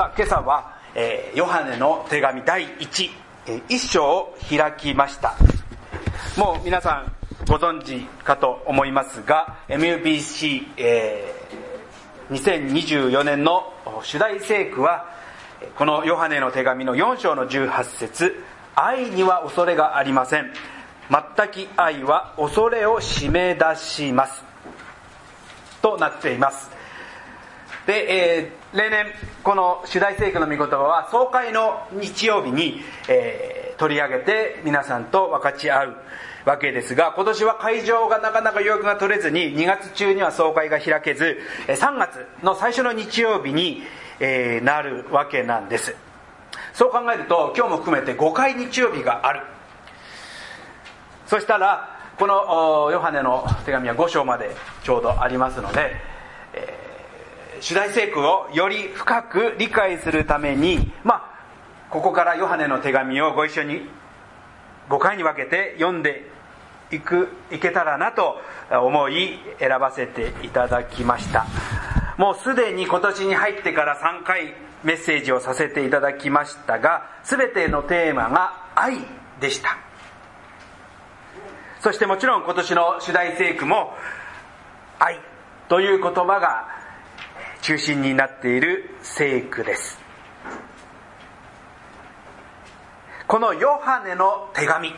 さあ今朝は、えー、ヨハネの手紙第1、えー、1章を開きました。もう皆さんご存知かと思いますが MUBC、えー、2024年の主題聖句はこのヨハネの手紙の4章の18節愛には恐れがありません。全く愛は恐れを締め出します。となっています。で、えー、例年この主題聖句の御言葉は総会の日曜日に、えー、取り上げて皆さんと分かち合うわけですが今年は会場がなかなか予約が取れずに2月中には総会が開けず3月の最初の日曜日に、えー、なるわけなんです。そう考えると今日も含めて5回日曜日がある。そしたらこのヨハネの手紙は5章までちょうどありますので、主題聖句をより深く理解するために、まあ、ここからヨハネの手紙をご一緒に5回に分けて読んでいくいけたらなと思い選ばせていただきました。もうすでに今年に入ってから3回メッセージをさせていただきましたが全てのテーマが愛でした。そしてもちろん今年の主題聖句も愛という言葉が中心になっている聖句です。このヨハネの手紙。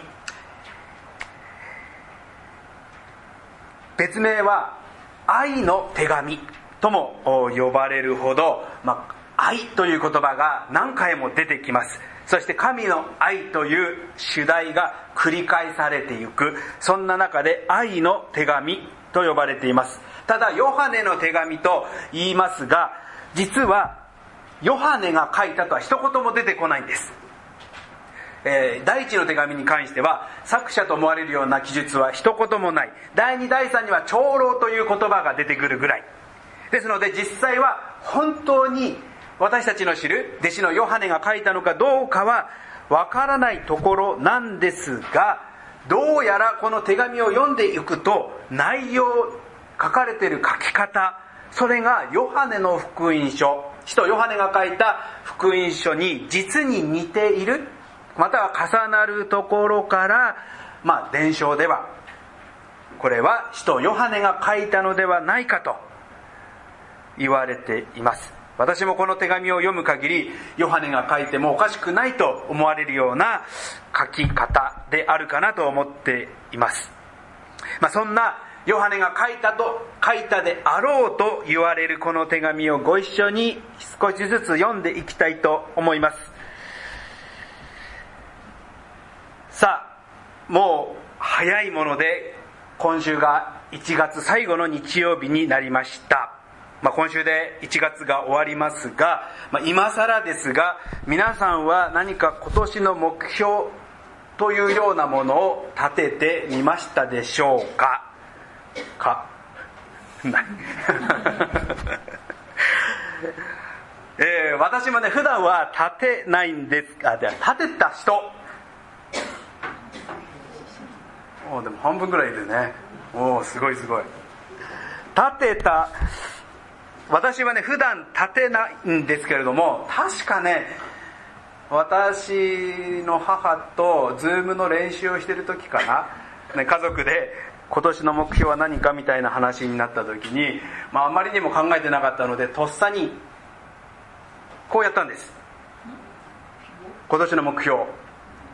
別名は愛の手紙とも呼ばれるほど、まあ、愛という言葉が何回も出てきます。そして神の愛という主題が繰り返されていく。そんな中で愛の手紙と呼ばれています。ただヨハネの手紙と言いますが実はヨハネが書いたとは一言も出てこないんです。えー、第一の手紙に関しては作者と思われるような記述は一言もない。第二第三には長老という言葉が出てくるぐらい。ですので実際は本当に私たちの知る弟子のヨハネが書いたのかどうかはわからないところなんですがどうやらこの手紙を読んでいくと内容書かれている書き方。それがヨハネの福音書。使徒ヨハネが書いた福音書に実に似ている。または重なるところからまあ伝承では。これは使徒ヨハネが書いたのではないかと。言われています。私もこの手紙を読む限りヨハネが書いてもおかしくないと思われるような書き方であるかなと思っています、まあ、そんなヨハネが書いたと書いたであろうと言われるこの手紙をご一緒に少しずつ読んでいきたいと思います。さあもう早いもので今週が1月最後の日曜日になりました。まあ、今週で1月が終わりますが、まあ、今更ですが皆さんは何か今年の目標というようなものを立ててみましたでしょうか？か。ない。えー、私もね普段は立てないんです。あで立てた人。おでも半分ぐらいいるね。おおすごいすごい。立てた。私はね普段立てないんですけれども確かね私の母とズームの練習をしてる時かな、ね、家族で今年の目標は何かみたいな話になった時に、まあ、あまりにも考えてなかったのでとっさにこうやったんです。今年の目標。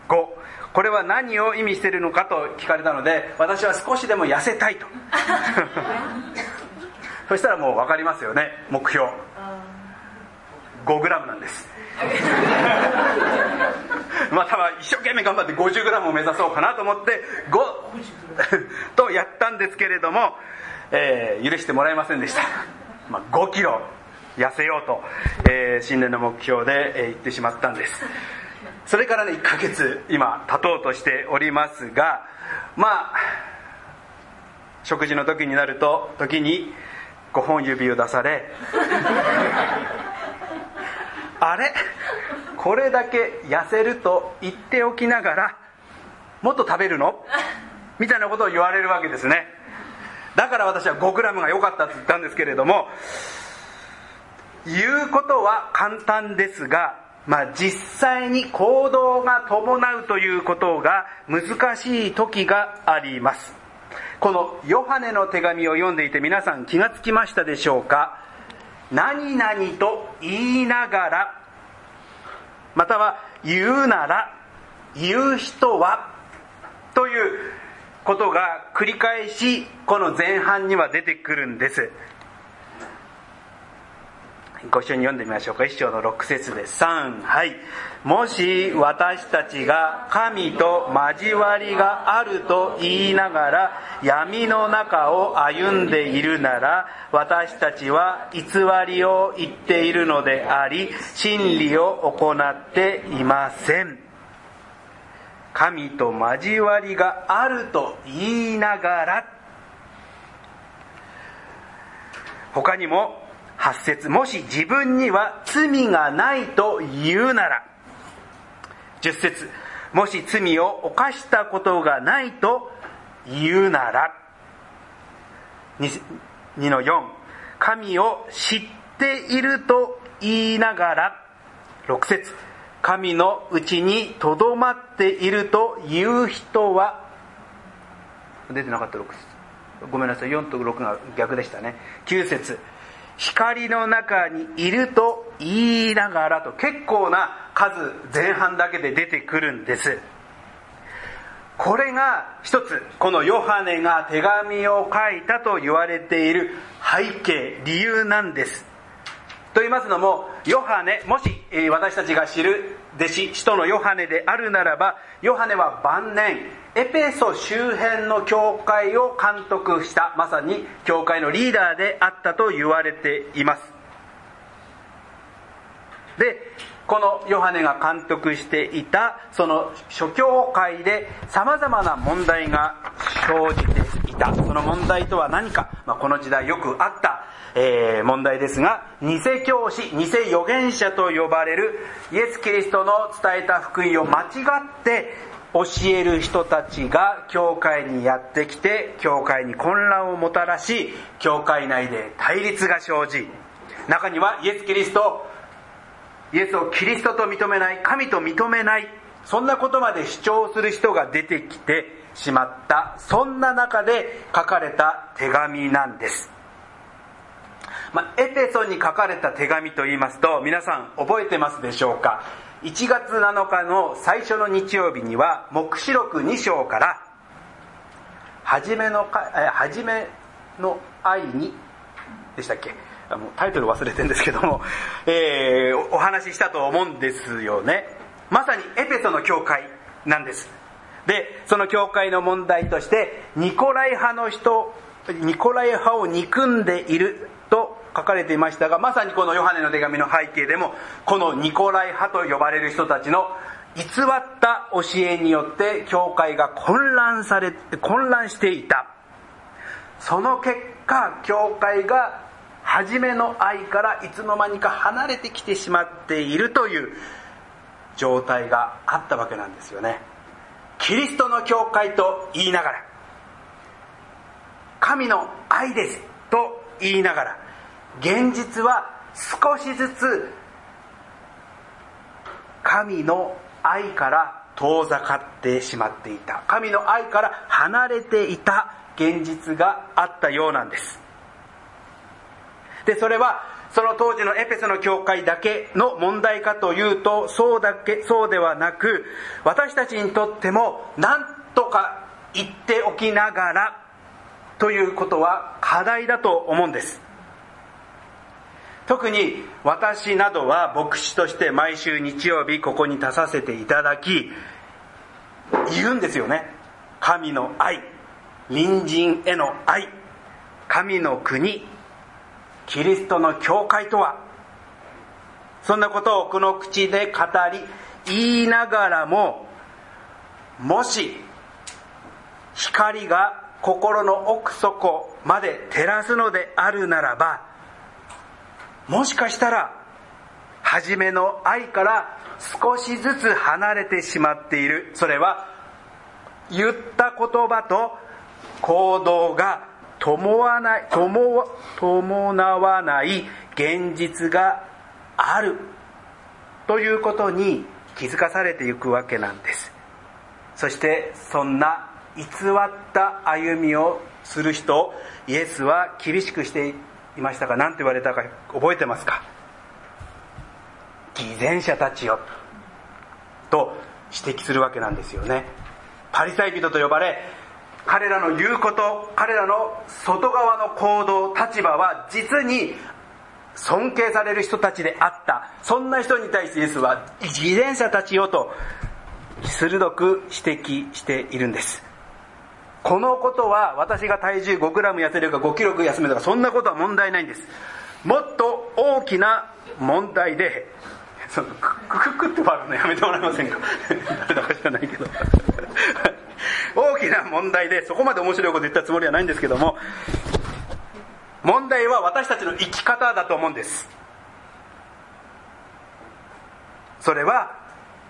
5これは何を意味してるのかと聞かれたので私は少しでも痩せたいと。そしたらもう分かりますよね目標。5g なんです。または一生懸命頑張って 50g を目指そうかなと思って5 とやったんですけれども、えー、許してもらえませんでした、まあ、5キロ痩せようと、えー、新年の目標で、えー、言ってしまったんです。それからね1ヶ月今経とうとしておりますがまあ食事の時になると時に5本指を出され あれ？これだけ痩せると言っておきながらもっと食べるの？みたいなことを言われるわけですね。だから私は 5g が良かったって言ったんですけれども言うことは簡単ですが、まあ、実際に行動が伴うということが難しい時があります。このヨハネの手紙を読んでいて皆さん気がつきましたでしょうか？何々と言いながら、または言うなら、言う人は、ということが繰り返しこの前半には出てくるんです。ご一緒に読んでみましょうか。一章の6節です。3、はい。もし私たちが神と交わりがあると言いながら闇の中を歩んでいるなら、私たちは偽りを言っているのであり、真理を行っていません。神と交わりがあると言いながら、他にも8節もし自分には罪がないと言うなら、10節もし罪を犯したことがないと言うなら、2, 2の4、神を知っていると言いながら、6節神のうちにとどまっているという人は、出てなかった6節ごめんなさい、4と6が逆でしたね。9節光の中にいると言いながらと結構な数前半だけで出てくるんです。これが一つ、このヨハネが手紙を書いたと言われている背景、理由なんです。と言いますのも、ヨハネ、もし私たちが知る弟子、使徒のヨハネであるならば、ヨハネは晩年、エペソ周辺の教会を監督した、まさに教会のリーダーであったと言われています。で、このヨハネが監督していた、その諸教会で様々な問題が生じていた。その問題とは何か、まあ、この時代よくあった、えー、問題ですが、偽教師、偽預言者と呼ばれるイエス・キリストの伝えた福音を間違って教える人たちが教会にやってきて、教会に混乱をもたらし、教会内で対立が生じ、中にはイエス・キリスト、イエスをキリストと認めない、神と認めない、そんなことまで主張する人が出てきてしまった、そんな中で書かれた手紙なんです。まあ、エペソに書かれた手紙と言いますと、皆さん覚えてますでしょうか？1月7日の最初の日曜日には、黙示録2章から、初めのか、初めの愛に、でしたっけ？あのタイトル忘れてるんですけども、えー、お話ししたと思うんですよね。まさにエペソの教会なんです。で、その教会の問題として、ニコライ派の人、ニコライ派を憎んでいると書かれていましたが、まさにこのヨハネの手紙の背景でも、このニコライ派と呼ばれる人たちの偽った教えによって教会が混乱されて、混乱していた。その結果、教会が初めの愛からいつの間にか離れてきてしまっているという状態があったわけなんですよね。キリストの教会と言いながら、神の愛ですと言いながら、現実は少しずつ神の愛から遠ざかってしまっていた神の愛から離れていた現実があったようなんですでそれはその当時のエペソの教会だけの問題かというとそうだけそうではなく私たちにとっても何とか言っておきながらということは課題だと思うんです。特に私などは牧師として毎週日曜日ここに立たせていただき、言うんですよね。神の愛、隣人への愛、神の国、キリストの教会とは、そんなことをこの口で語り、言いながらも、もし、光が心の奥底まで照らすのであるならば、もしかしたら、初めの愛から少しずつ離れてしまっている。それは、言った言葉と行動が伴わない伴わない現実がある。ということに気づかされていくわけなんです。そしてそんな偽った歩みをする人イエスは厳しくしていましたが何て言われたか覚えてますか？偽善者たちよ。と指摘するわけなんですよね。パリサイ人と呼ばれ彼らの言うこと彼らの外側の行動立場は実に尊敬される人たちであった。そんな人に対してイエスは偽善者たちよと鋭く指摘しているんです。このことは私が体重 5g 痩せるか5キロ痩せるかそんなことは問題ないんです。もっと大きな問題でそのクククって割るのやめてもらえませんか？誰だか知らないけど。大きな問題でそこまで面白いこと言ったつもりはないんですけども問題は私たちの生き方だと思うんです。それは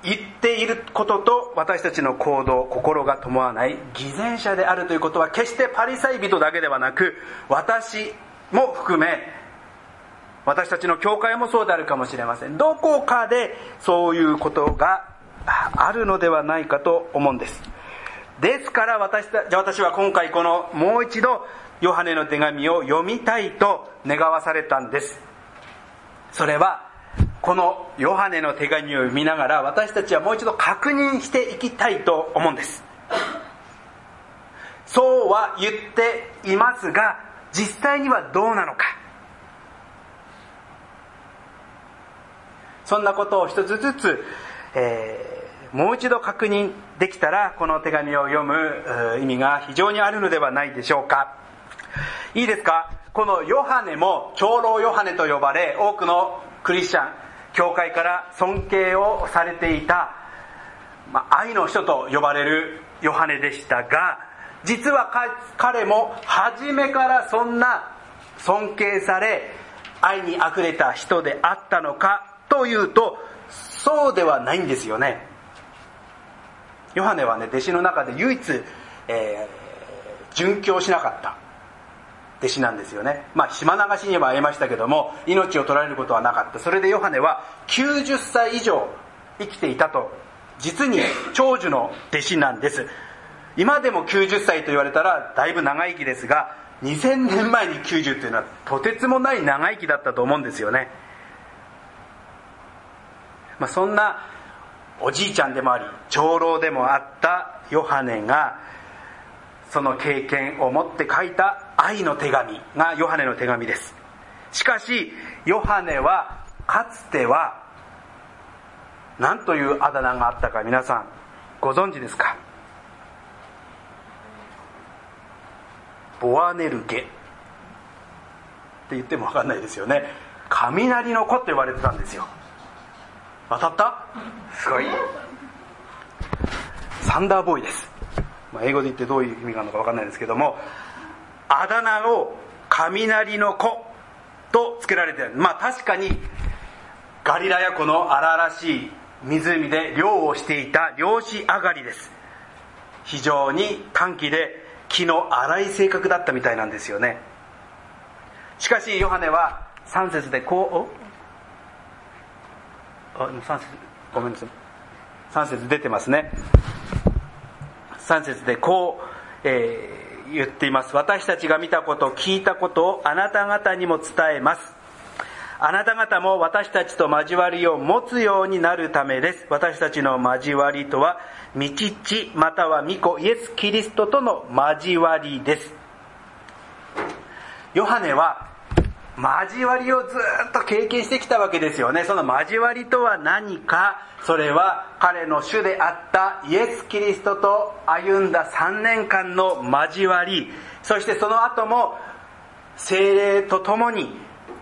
言っていることと私たちの行動心が伴わない偽善者であるということは決してパリサイ人だけではなく私も含め私たちの教会もそうであるかもしれません。どこかでそういうことがあるのではないかと思うんです。ですから私た私は今回このもう一度ヨハネの手紙を読みたいと願わされたんです。それはこのヨハネの手紙を読みながら私たちはもう一度確認していきたいと思うんです。そうは言っていますが実際にはどうなのか。そんなことを一つずつ、えー、もう一度確認できたらこの手紙を読む意味が非常にあるのではないでしょうか。いいですか？このヨハネも長老ヨハネと呼ばれ多くのクリスチャン教会から尊敬をされていた、まあ、愛の人と呼ばれるヨハネでしたが実は彼も初めからそんな尊敬され愛にあふれた人であったのかというとそうではないんですよね。ヨハネはね弟子の中で唯一、えー、殉教しなかった弟子なんですよね。まあ、島流しには会いましたけども、命を取られることはなかった。それでヨハネは90歳以上生きていたと、実に長寿の弟子なんです。今でも90歳と言われたらだいぶ長生きですが、2000年前に90というのはとてつもない長生きだったと思うんですよね。まあ、そんなおじいちゃんでもあり、長老でもあったヨハネが、その経験を持って書いた愛の手紙がヨハネの手紙です。しかしヨハネはかつては何というあだ名があったか皆さんご存知ですか？ボアネルゲって言っても分かんないですよね。雷の子って言われてたんですよ。当たった？すごい。サンダーボーイです。まあ、英語で言ってどういう意味があるのか分かんないですけどもあだ名を雷の子と付けられてる。まあ確かにガリラヤ湖の荒々しい湖で漁をしていた漁師上がりです。非常に短気で気の荒い性格だったみたいなんですよね。しかしヨハネは3節でこう3節ごめんなさい3節出てますね3節でこう、えー、言っています。私たちが見たこと、聞いたことをあなた方にも伝えます。あなた方も私たちと交わりを持つようになるためです。私たちの交わりとは、道地または巫女イエス・キリストとの交わりです。ヨハネは交わりをずっと経験してきたわけですよね。その交わりとは何か、それは彼の主であったイエス・キリストと歩んだ3年間の交わり、そしてその後も精霊と共に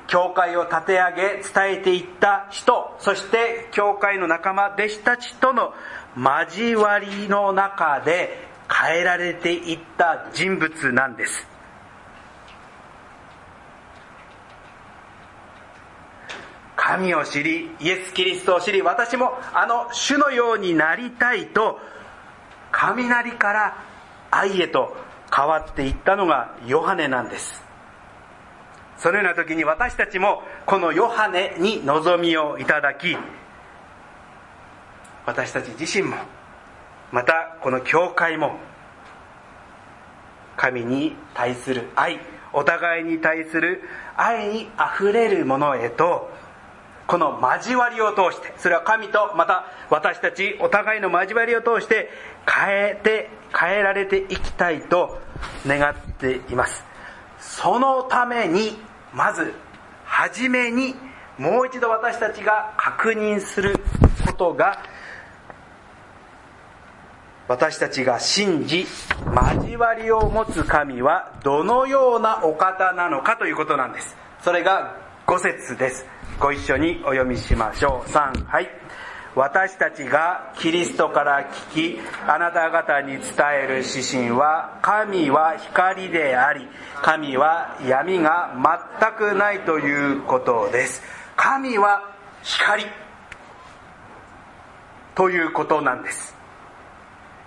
教会を立て上げ伝えていった人、そして教会の仲間弟子たちとの交わりの中で変えられていった人物なんです。神を知り、イエス・キリストを知り、私もあの主のようになりたいと、雷から愛へと変わっていったのがヨハネなんです。そのような時に私たちもこのヨハネに望みをいただき、私たち自身も、またこの教会も、神に対する愛、お互いに対する愛に溢れるものへと、この交わりを通して、それは神とまた私たちお互いの交わりを通して変えて、変えられていきたいと願っています。そのために、まず、はじめに、もう一度私たちが確認することが、私たちが信じ、交わりを持つ神はどのようなお方なのかということなんです。それが5節です。ご一緒にお読みしましょう。3、はい。私たちがキリストから聞き、あなた方に伝える指針は、神は光であり、神は闇が全くないということです。神は光ということなんです。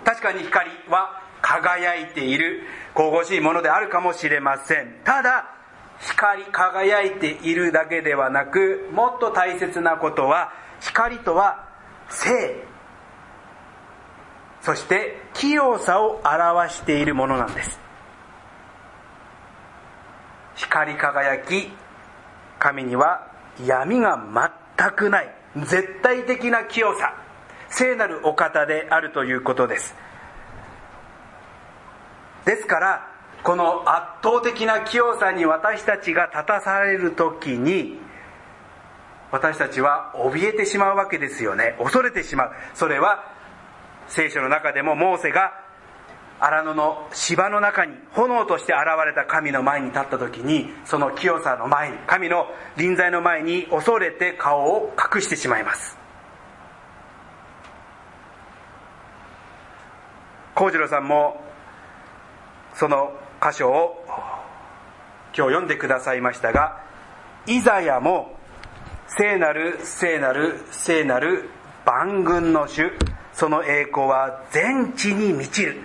確かに光は輝いている、神々しいものであるかもしれません。ただ、光り輝いているだけではなくもっと大切なことは光とは性。そして器用さを表しているものなんです。光り輝き神には闇が全くない絶対的な清さ聖なるお方であるということです。ですからこの圧倒的な清さに私たちが立たされる時に私たちは怯えてしまうわけですよね。恐れてしまう。それは聖書の中でもモーセが荒野の芝の中に炎として現れた神の前に立った時にその清さの前に神の臨在の前に恐れて顔を隠してしまいます。幸次郎さんもその箇所を今日読んでくださいましたが、イザヤも聖なる聖なる聖なる万軍の主、その栄光は全地に満ちる。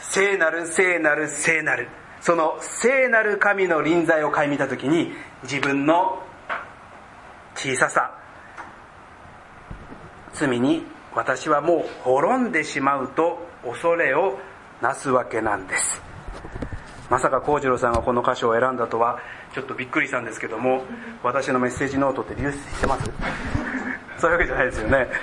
聖なる聖なる聖なる。その聖なる神の臨在を顧みたときに自分の小ささ、罪に私はもう滅んでしまうと恐れをなすわけなんです。まさか幸次郎さんがこの箇所を選んだとはちょっとびっくりしたんですけども私のメッセージノートって流出してます？そういうわけじゃないですよね。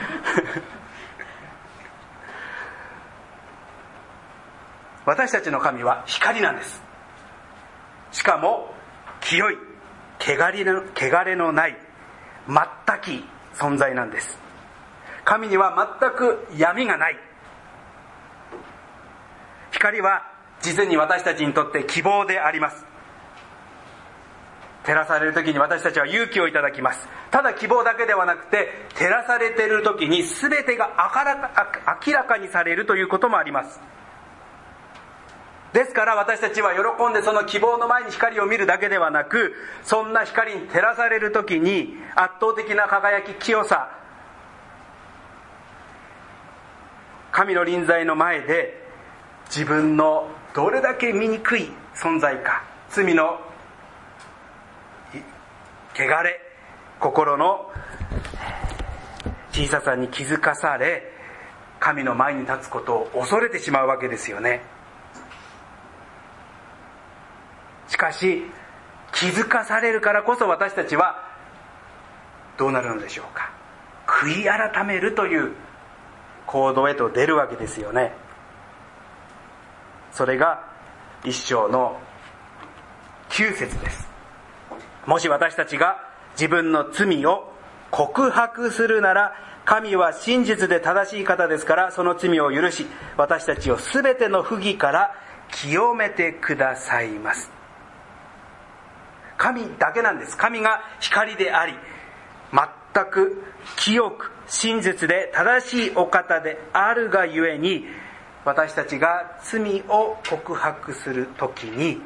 私たちの神は光なんです。しかも清い汚れの汚れのない全き存在なんです。神には全く闇がない。光は実に私たちにとって希望であります。照らされる時に私たちは勇気をいただきます。ただ希望だけではなくて照らされている時に全てが明らかにされるということもあります。ですから私たちは喜んでその希望の前に光を見るだけではなくそんな光に照らされる時に圧倒的な輝き清さ神の臨在の前で自分のどれだけ醜い存在か。罪の汚れ心の小ささに気づかされ神の前に立つことを恐れてしまうわけですよね。しかし気づかされるからこそ私たちはどうなるのでしょうか。悔い改めるという行動へと出るわけですよね。それが一章の9節です。もし私たちが自分の罪を告白するなら神は真実で正しい方ですからその罪を許し私たちを全ての不義から清めてくださいます。神だけなんです。神が光であり全く清く真実で正しいお方であるがゆえに私たちが罪を告白する時に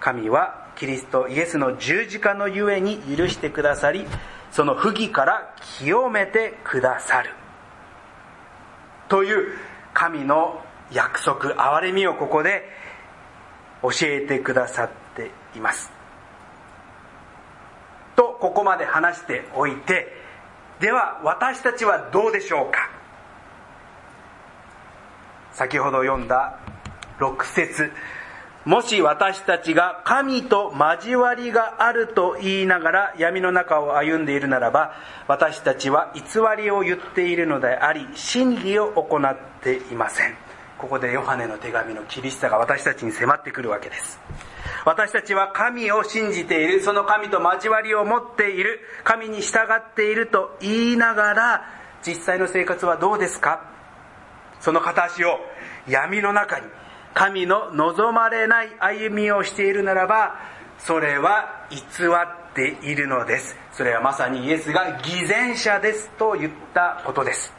神はキリストイエスの十字架のゆえに許してくださりその不義から清めてくださるという神の約束、憐れみをここで教えてくださっています。と、ここまで話しておいて、では私たちはどうでしょうか？先ほど読んだ6節。もし私たちが神と交わりがあると言いながら闇の中を歩んでいるならば私たちは偽りを言っているのであり真理を行っていません。ここでヨハネの手紙の厳しさが私たちに迫ってくるわけです。私たちは神を信じている。その神と交わりを持っている。神に従っていると言いながら実際の生活はどうですか？その片足を闇の中に神の望まれない歩みをしているならば、それは偽っているのです。それはまさにイエスが偽善者ですと言ったことです。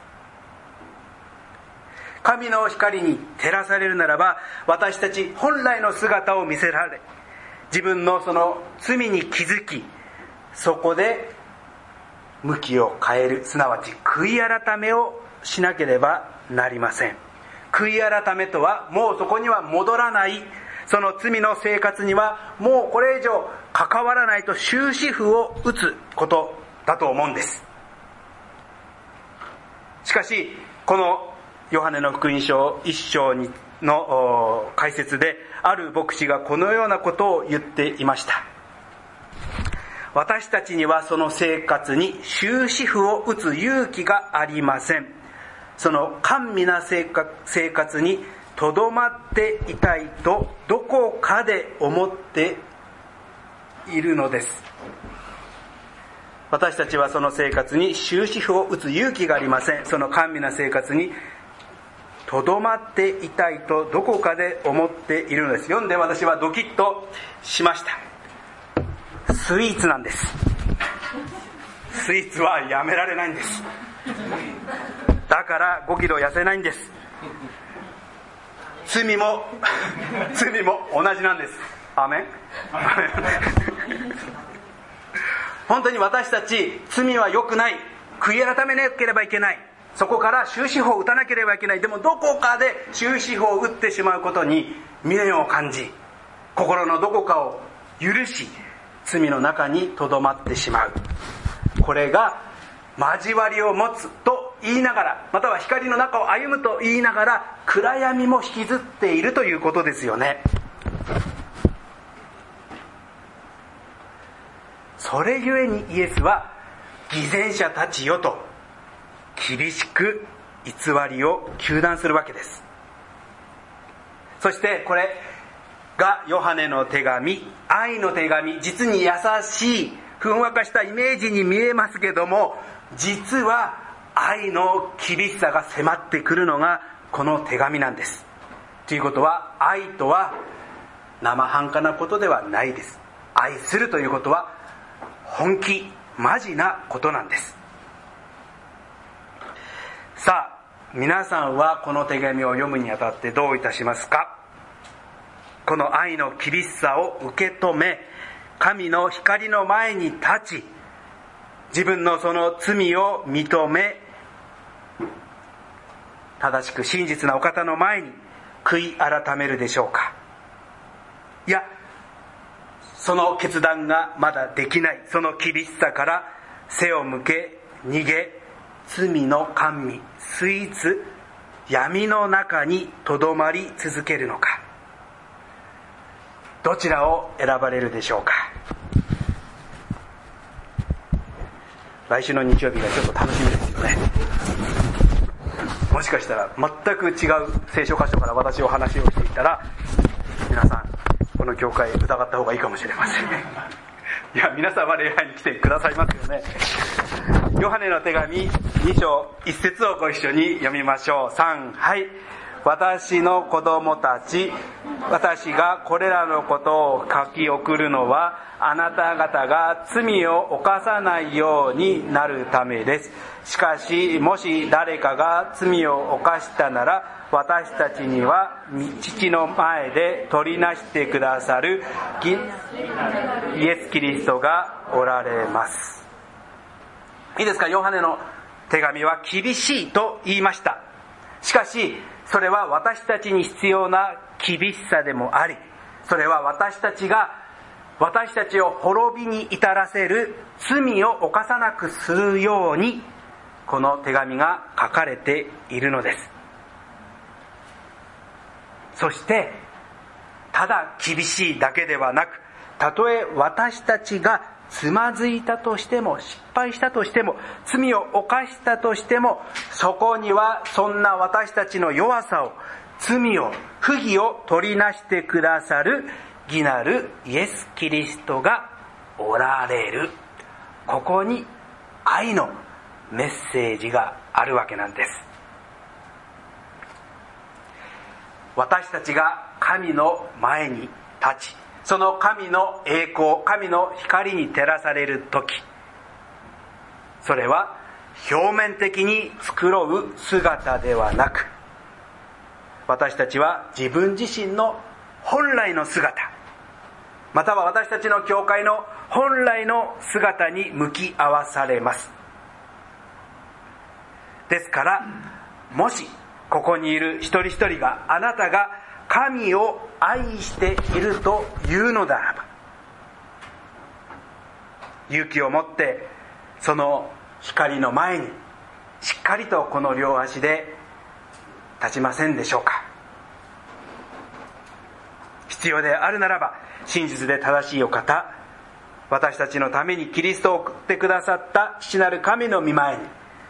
神の光に照らされるならば、私たち本来の姿を見せられ、自分のその罪に気づき、そこで向きを変える、すなわち悔い改めをしなければなりません。悔い改めとはもうそこには戻らない。その罪の生活にはもうこれ以上関わらないと終止符を打つことだと思うんです。しかしこのヨハネの福音書一章にの解説である牧師がこのようなことを言っていました。私たちにはその生活に終止符を打つ勇気がありません。その甘美な生活にとどまっていたいとどこかで思っているのです。私たちはその生活に終止符を打つ勇気がありません。その甘美な生活にとどまっていたいとどこかで思っているのです。読んで私はドキッとしました。スイーツなんです。スイーツはやめられないんです。だから5キロ痩せないんです。罪も 罪も同じなんです。アメン。本当に私たち罪は良くない。悔い改めなければいけない。そこから終止符を打たなければいけない。でもどこかで終止符を打ってしまうことに未練を感じ心のどこかを許し罪の中にとどまってしまう。これが交わりを持つと言いながらまたは光の中を歩むと言いながら暗闇も引きずっているということですよね。それゆえにイエスは偽善者たちよと厳しく偽りを糾弾するわけです。そしてこれがヨハネの手紙愛の手紙実に優しいふんわかしたイメージに見えますけども実は愛の厳しさが迫ってくるのがこの手紙なんです。ということは愛とは生半可なことではないです。愛するということは本気マジなことなんです。さあ皆さんはこの手紙を読むにあたってどういたしますか？この愛の厳しさを受け止め神の光の前に立ち自分のその罪を認め正しく真実なお方の前に悔い改めるでしょうか。いやその決断がまだできない。その厳しさから背を向け逃げ罪の甘味スイーツ闇の中にとどまり続けるのか。どちらを選ばれるでしょうか。来週の日曜日がちょっと楽しみです。もしかしたら全く違う聖書箇所から私を話をしていたら皆さんこの教会疑った方がいいかもしれません。いや皆さんは礼拝に来てくださいますよね。ヨハネの手紙2章1節をご一緒に読みましょう。3はい。私の子供たち、私がこれらのことを書き送るのは、あなた方が罪を犯さないようになるためです。しかし、もし誰かが罪を犯したなら、私たちには父の前で取りなしてくださるイエス・キリストがおられます。いいですか、ヨハネの手紙は厳しいと言いました。しかし、それは私たちに必要な厳しさでもあり、それは私たちが私たちを滅びに至らせる罪を犯さなくするようにこの手紙が書かれているのです。そしてただ厳しいだけではなくたとえ私たちがつまずいたとしても失敗したとしても罪を犯したとしてもそこにはそんな私たちの弱さを罪を不義を取りなしてくださる義なるイエス・キリストがおられる。ここに愛のメッセージがあるわけなんです。私たちが神の前に立ちその神の栄光神の光に照らされる時。それは表面的に繕う姿ではなく私たちは自分自身の本来の姿。または私たちの教会の本来の姿に向き合わされます。ですからもしここにいる一人一人があなたが神を愛しているというのならば勇気を持ってその光の前にしっかりとこの両足で立ちませんでしょうか。必要であるならば真実で正しいお方私たちのためにキリストを送ってくださった父なる神の御前に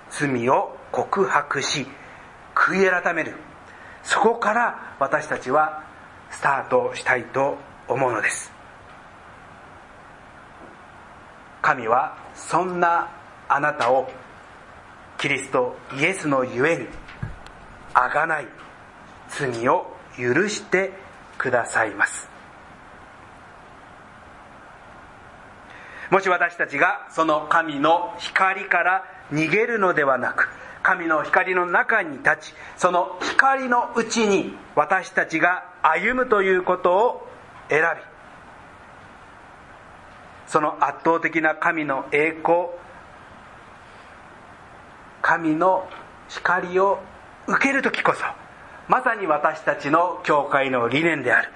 罪を告白し悔い改める。そこから私たちはスタートしたいと思うのです。神はそんなあなたをキリストイエスのゆえにあがない罪を許してくださいます。もし私たちがその神の光から逃げるのではなく神の光の中に立ちその光のうちに私たちが歩むということを選びその圧倒的な神の栄光神の光を受ける時こそまさに私たちの教会の理念である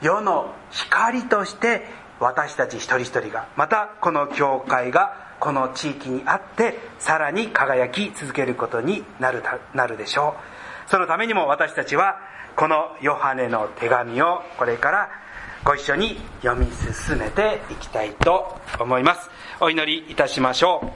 世の光として私たち一人一人がまたこの教会がこの地域にあってさらに輝き続けることになるなるでしょう。そのためにも私たちはこのヨハネの手紙をこれからご一緒に読み進めていきたいと思います。お祈りいたしましょう。